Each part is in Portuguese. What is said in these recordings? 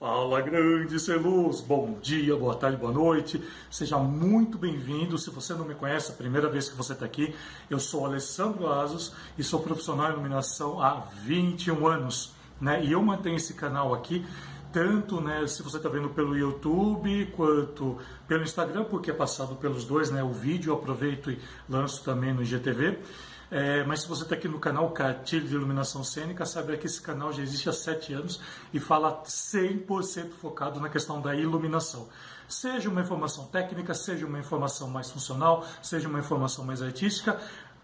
Fala grande ser luz, bom dia, boa tarde, boa noite, seja muito bem-vindo. Se você não me conhece, a primeira vez que você está aqui, eu sou Alessandro Asos e sou profissional em iluminação há 21 anos, né? E eu mantenho esse canal aqui tanto, né, se você está vendo pelo YouTube quanto pelo Instagram, porque é passado pelos dois, né, o vídeo eu aproveito e lanço também no IGTV. É, mas se você está aqui no canal Cartilho de Iluminação Cênica, sabe que esse canal já existe há sete anos e fala 100% focado na questão da iluminação. Seja uma informação técnica, seja uma informação mais funcional, seja uma informação mais artística,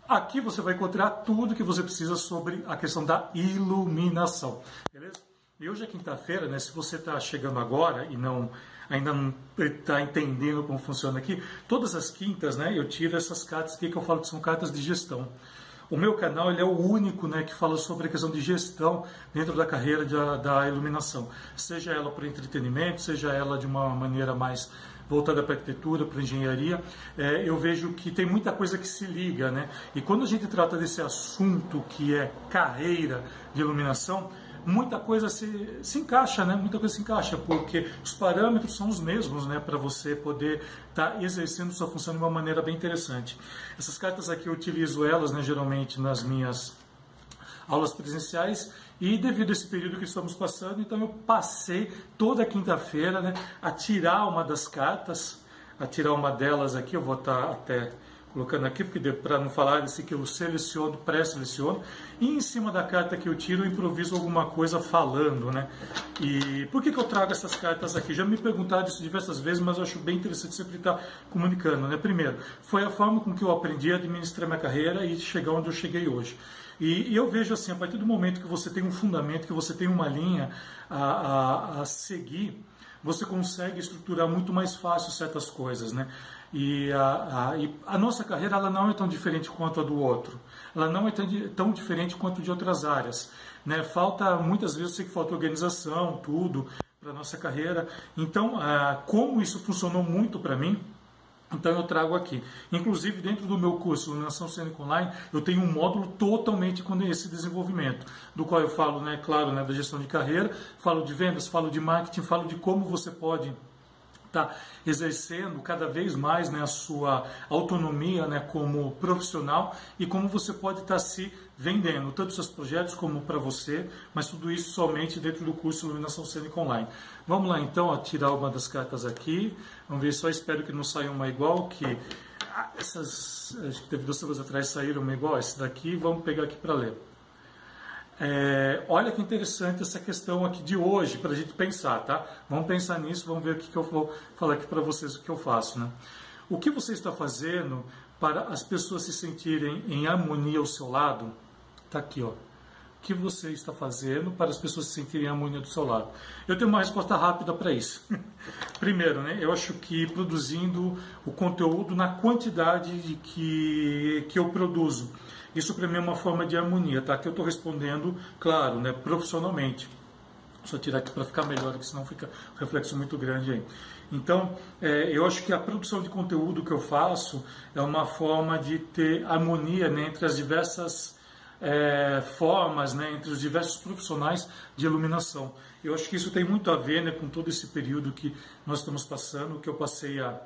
aqui você vai encontrar tudo que você precisa sobre a questão da iluminação. Beleza? E hoje é quinta-feira, né? Se você está chegando agora e não ainda não está entendendo como funciona aqui, todas as quintas, né? Eu tiro essas cartas aqui que eu falo que são cartas de gestão. O meu canal ele é o único né, que fala sobre a questão de gestão dentro da carreira de, da iluminação, seja ela para entretenimento, seja ela de uma maneira mais voltada para arquitetura, para engenharia, é, eu vejo que tem muita coisa que se liga, né? E quando a gente trata desse assunto que é carreira de iluminação, muita coisa se, se encaixa, né? Muita coisa se encaixa, porque os parâmetros são os mesmos, né? Para você poder estar tá exercendo sua função de uma maneira bem interessante. Essas cartas aqui eu utilizo elas, né? Geralmente nas minhas aulas presenciais e devido a esse período que estamos passando, então eu passei toda quinta-feira né, a tirar uma das cartas, a tirar uma delas aqui, eu vou estar até colocando aqui, porque para não falar assim que eu seleciono, pré-seleciono, e em cima da carta que eu tiro eu improviso alguma coisa falando, né? E por que, que eu trago essas cartas aqui? Já me perguntaram isso diversas vezes, mas eu acho bem interessante sempre estar comunicando, né? Primeiro, foi a forma com que eu aprendi a administrar minha carreira e chegar onde eu cheguei hoje. E, e eu vejo assim, a partir do momento que você tem um fundamento, que você tem uma linha a, a, a seguir, você consegue estruturar muito mais fácil certas coisas, né? E a, a, e a, nossa carreira ela não é tão diferente quanto a do outro. Ela não é tão, diferente quanto de outras áreas. Né? Falta, muitas vezes, sei que falta organização, tudo, para a nossa carreira. Então, ah, como isso funcionou muito para mim, então eu trago aqui. Inclusive, dentro do meu curso Iluminação Cênica Online, eu tenho um módulo totalmente com esse desenvolvimento, do qual eu falo, né, claro, né, da gestão de carreira, falo de vendas, falo de marketing, falo de como você pode está exercendo cada vez mais né, a sua autonomia né, como profissional e como você pode estar tá se vendendo, tanto seus projetos como para você, mas tudo isso somente dentro do curso Iluminação Cênica Online. Vamos lá então a tirar uma das cartas aqui, vamos ver, só espero que não saia uma igual, que essas, acho que teve duas semanas atrás saíram uma igual, esse daqui, vamos pegar aqui para ler. É, olha que interessante essa questão aqui de hoje para a gente pensar, tá? Vamos pensar nisso, vamos ver o que, que eu vou falar aqui para vocês o que eu faço, né? O que você está fazendo para as pessoas se sentirem em harmonia ao seu lado? Tá aqui, ó. Que você está fazendo para as pessoas se sentirem em harmonia do seu lado? Eu tenho uma resposta rápida para isso. Primeiro, né? Eu acho que produzindo o conteúdo na quantidade de que, que eu produzo isso para mim é uma forma de harmonia, tá? Que eu estou respondendo, claro, né, profissionalmente. Só tirar aqui para ficar melhor, porque senão fica um reflexo muito grande aí. Então, é, eu acho que a produção de conteúdo que eu faço é uma forma de ter harmonia né, entre as diversas é, formas, né, entre os diversos profissionais de iluminação. Eu acho que isso tem muito a ver né, com todo esse período que nós estamos passando, que eu passei a,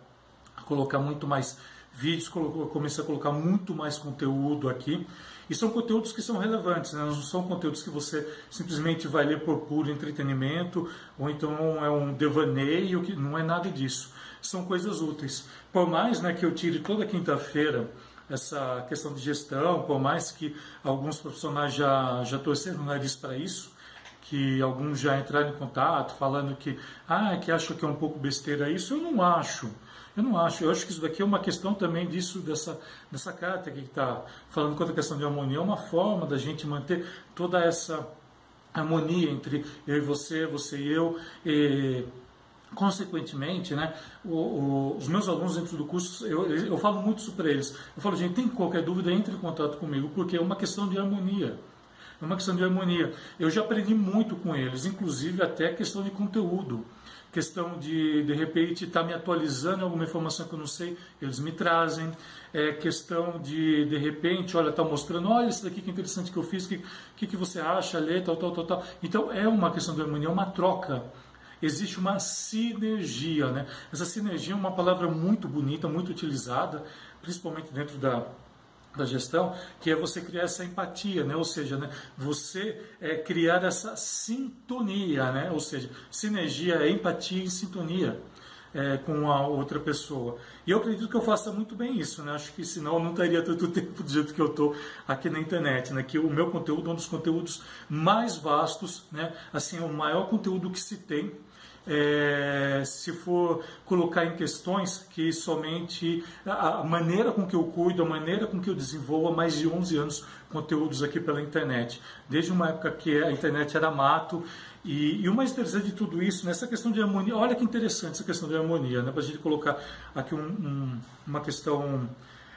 colocar muito mais vídeos, comecei a colocar muito mais conteúdo aqui. E são conteúdos que são relevantes, né? não são conteúdos que você simplesmente vai ler por puro entretenimento, ou então é um devaneio, que não é nada disso. São coisas úteis. Por mais né, que eu tire toda quinta-feira essa questão de gestão, por mais que alguns profissionais já, já torceram o nariz para isso, que alguns já entraram em contato falando que, ah, que acham que é um pouco besteira isso, eu não acho. Eu não acho. Eu acho que isso daqui é uma questão também disso, dessa, dessa carta que está falando quanto a questão de harmonia. É uma forma da gente manter toda essa harmonia entre eu e você, você e eu. E, consequentemente, né, o, o, os meus alunos dentro do curso, eu, eu falo muito isso para eles. Eu falo, gente, tem qualquer dúvida, entre em contato comigo, porque é uma questão de harmonia. É uma questão de harmonia. Eu já aprendi muito com eles, inclusive até questão de conteúdo questão de de repente estar tá me atualizando alguma informação que eu não sei, eles me trazem, é questão de de repente, olha, está mostrando, olha isso daqui que interessante que eu fiz, que que, que você acha, lê, tal, tal, tal, tal. Então é uma questão de harmonia, é uma troca. Existe uma sinergia. Né? Essa sinergia é uma palavra muito bonita, muito utilizada, principalmente dentro da, da gestão, que é você criar essa empatia, né? ou seja, né? você é, criar essa sintonia, né? ou seja, sinergia é empatia e sintonia é, com a outra pessoa. E eu acredito que eu faça muito bem isso, né? Acho que senão eu não estaria tanto tempo do jeito que eu estou aqui na internet, né? Que o meu conteúdo é um dos conteúdos mais vastos, né? Assim, é o maior conteúdo que se tem. É, se for colocar em questões que somente a, a maneira com que eu cuido, a maneira com que eu desenvolvo há mais de 11 anos conteúdos aqui pela internet. Desde uma época que a internet era mato e, e, o mais interessante de tudo isso, nessa questão de harmonia, olha que interessante essa questão de harmonia, né? para a gente colocar aqui um, um, uma questão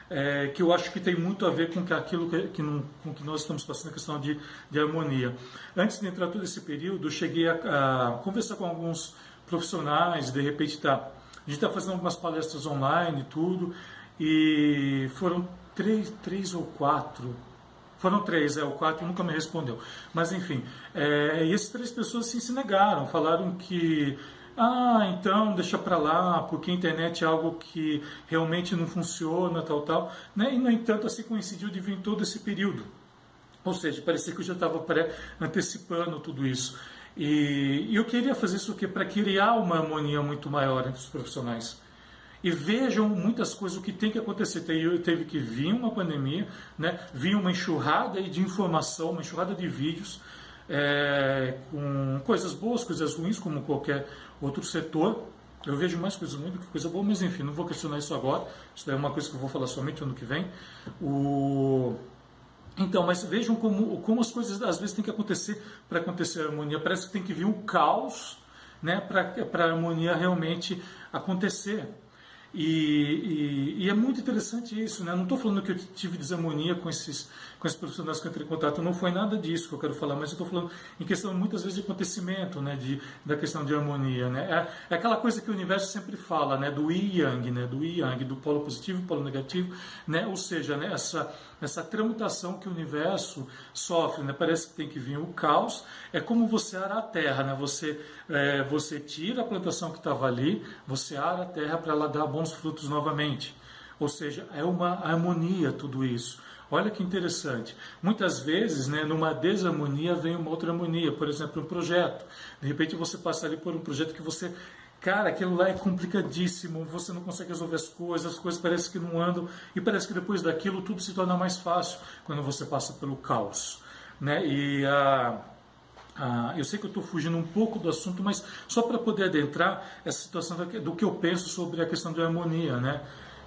é, que eu acho que tem muito a ver com que aquilo que, que, não, com que nós estamos passando, a questão de, de harmonia. Antes de entrar todo esse período, eu cheguei a, a conversar com alguns profissionais, de repente tá, a gente está fazendo algumas palestras online e tudo, e foram três, três ou quatro foram três, é, o quatro nunca me respondeu. Mas enfim, é, e essas três pessoas assim, se negaram, falaram que ah, então deixa para lá, porque a internet é algo que realmente não funciona, tal, tal. Né? E, no entanto, assim coincidiu de vir todo esse período. Ou seja, parecia que eu já estava pré-antecipando tudo isso. E, e eu queria fazer isso para criar uma harmonia muito maior entre os profissionais e vejam muitas coisas o que tem que acontecer. Teve que vir uma pandemia, né? vir uma enxurrada de informação, uma enxurrada de vídeos, é, com coisas boas, coisas ruins, como qualquer outro setor. Eu vejo mais coisas ruins do que coisa boa, mas enfim, não vou questionar isso agora. Isso é uma coisa que eu vou falar somente ano que vem. O... Então, mas vejam como, como as coisas às vezes têm que acontecer para acontecer a harmonia. Parece que tem que vir um caos né, para a harmonia realmente acontecer. E, e, e, é muito interessante isso, né? Não estou falando que eu tive desarmonia com esses, com esses profissionais que eu entrei em contato, não foi nada disso que eu quero falar, mas eu estou falando em questão muitas vezes de acontecimento, né? De, da questão de harmonia, né? É, é aquela coisa que o universo sempre fala, né? Do yang, né? Do yang, do polo positivo polo negativo, né? Ou seja, né? Essa, essa transmutação que o universo sofre, né? Parece que tem que vir o caos. É como você arar a terra, né? Você, é, você tira a plantação que estava ali, você ara a terra para ela dar bons frutos novamente. Ou seja, é uma harmonia tudo isso. Olha que interessante. Muitas vezes, né, numa desarmonia vem uma outra harmonia. Por exemplo, um projeto. De repente você passa ali por um projeto que você Cara, aquilo lá é complicadíssimo, você não consegue resolver as coisas, as coisas parecem que não andam, e parece que depois daquilo tudo se torna mais fácil quando você passa pelo caos. Né? E ah, ah, eu sei que eu estou fugindo um pouco do assunto, mas só para poder adentrar essa situação do que eu penso sobre a questão da harmonia. Né?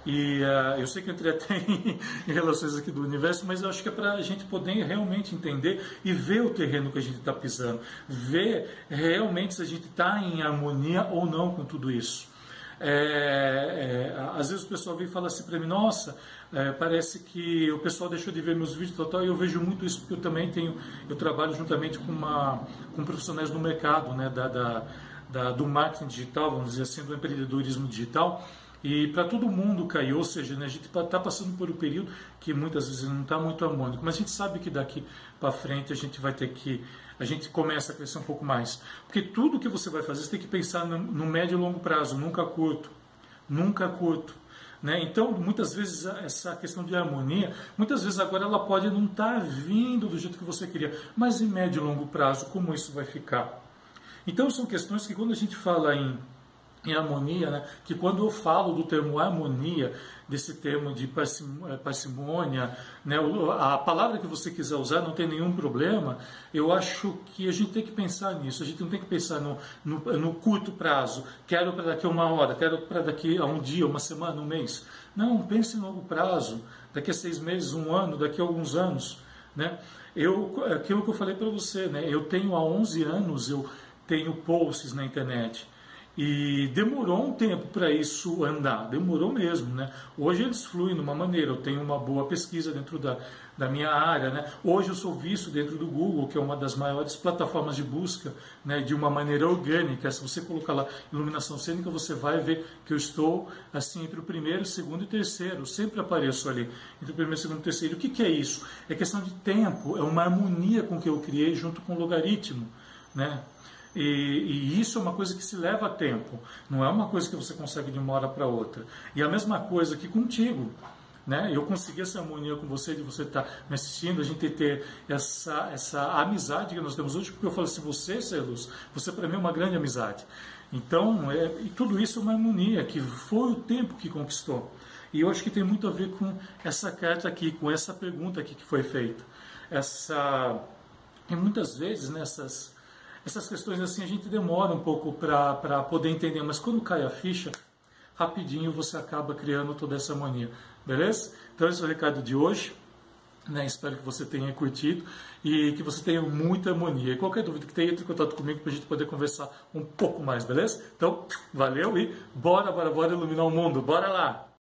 E uh, eu sei que eu entrei até em, em, relações aqui do universo, mas eu acho que é para a gente poder realmente entender e ver o terreno que a gente está pisando, ver realmente se a gente está em harmonia ou não com tudo isso. É, é, às vezes o pessoal vem e fala assim para mim, nossa, é, parece que o pessoal deixou de ver meus vídeos total e eu vejo muito isso porque eu também tenho, eu trabalho juntamente com, uma, com profissionais do mercado, né, da, da, da do marketing digital, vamos dizer assim, do empreendedorismo digital, e para todo mundo cair, ou seja, né, a gente está passando por um período que muitas vezes não está muito harmônico, mas a gente sabe que daqui para frente a gente vai ter que, a gente começa a crescer um pouco mais. Porque tudo que você vai fazer, você tem que pensar no, médio e longo prazo, nunca curto. Nunca curto. Né? Então, muitas vezes, essa questão de harmonia, muitas vezes agora ela pode não estar tá vindo do jeito que você queria, mas em médio e longo prazo, como isso vai ficar? Então, são questões que quando a gente fala em em harmonia, né? que quando eu falo do termo harmonia, desse termo de eh, parcimônia, né? a palavra que você quiser usar não tem nenhum problema, eu acho que a gente tem que pensar nisso, a gente não tem que pensar no, no, no curto prazo, quero para daqui a uma hora, quero para daqui a um dia, uma semana, um mês. Não, pense no longo prazo, daqui a seis meses, um ano, daqui a alguns anos. Né? Eu, aquilo que eu falei para você, né? eu tenho há 11 anos, eu tenho posts na internet. E demorou um tempo para isso andar, demorou mesmo, né? Hoje eles fluem de uma maneira, eu tenho uma boa pesquisa dentro da, da minha área, né? Hoje eu sou visto dentro do Google, que é uma das maiores plataformas de busca, né? De uma maneira orgânica, se você colocar lá iluminação cênica, você vai ver que eu estou assim entre o primeiro, segundo e terceiro, sempre apareço ali entre o primeiro, segundo e terceiro. O que, que é isso? É questão de tempo, é uma harmonia com que eu criei junto com o logaritmo, né? E, e, isso é uma coisa que se leva a tempo, não é uma coisa que você consegue de uma hora para outra. E a mesma coisa aqui contigo. Né? Eu consegui essa harmonia com você, de você estar tá me assistindo, a gente ter essa, essa amizade que nós temos hoje, porque eu falo assim, você, Celus, você para mim é uma grande amizade. Então, é, e tudo isso é uma harmonia que foi o tempo que conquistou. E eu acho que tem muito a ver com essa carta aqui, com essa pergunta aqui que foi feita. Essa e muitas vezes nessas essas questões assim a gente demora um pouco para poder entender, mas quando cai a ficha, rapidinho você acaba criando toda essa mania, beleza? Então esse é o recado de hoje. Né? Espero que você tenha curtido e que você tenha muita harmonia. E qualquer dúvida que tenha, entre em contato comigo para a gente poder conversar um pouco mais, beleza? Então, valeu e bora, bora, bora iluminar o mundo. Bora lá!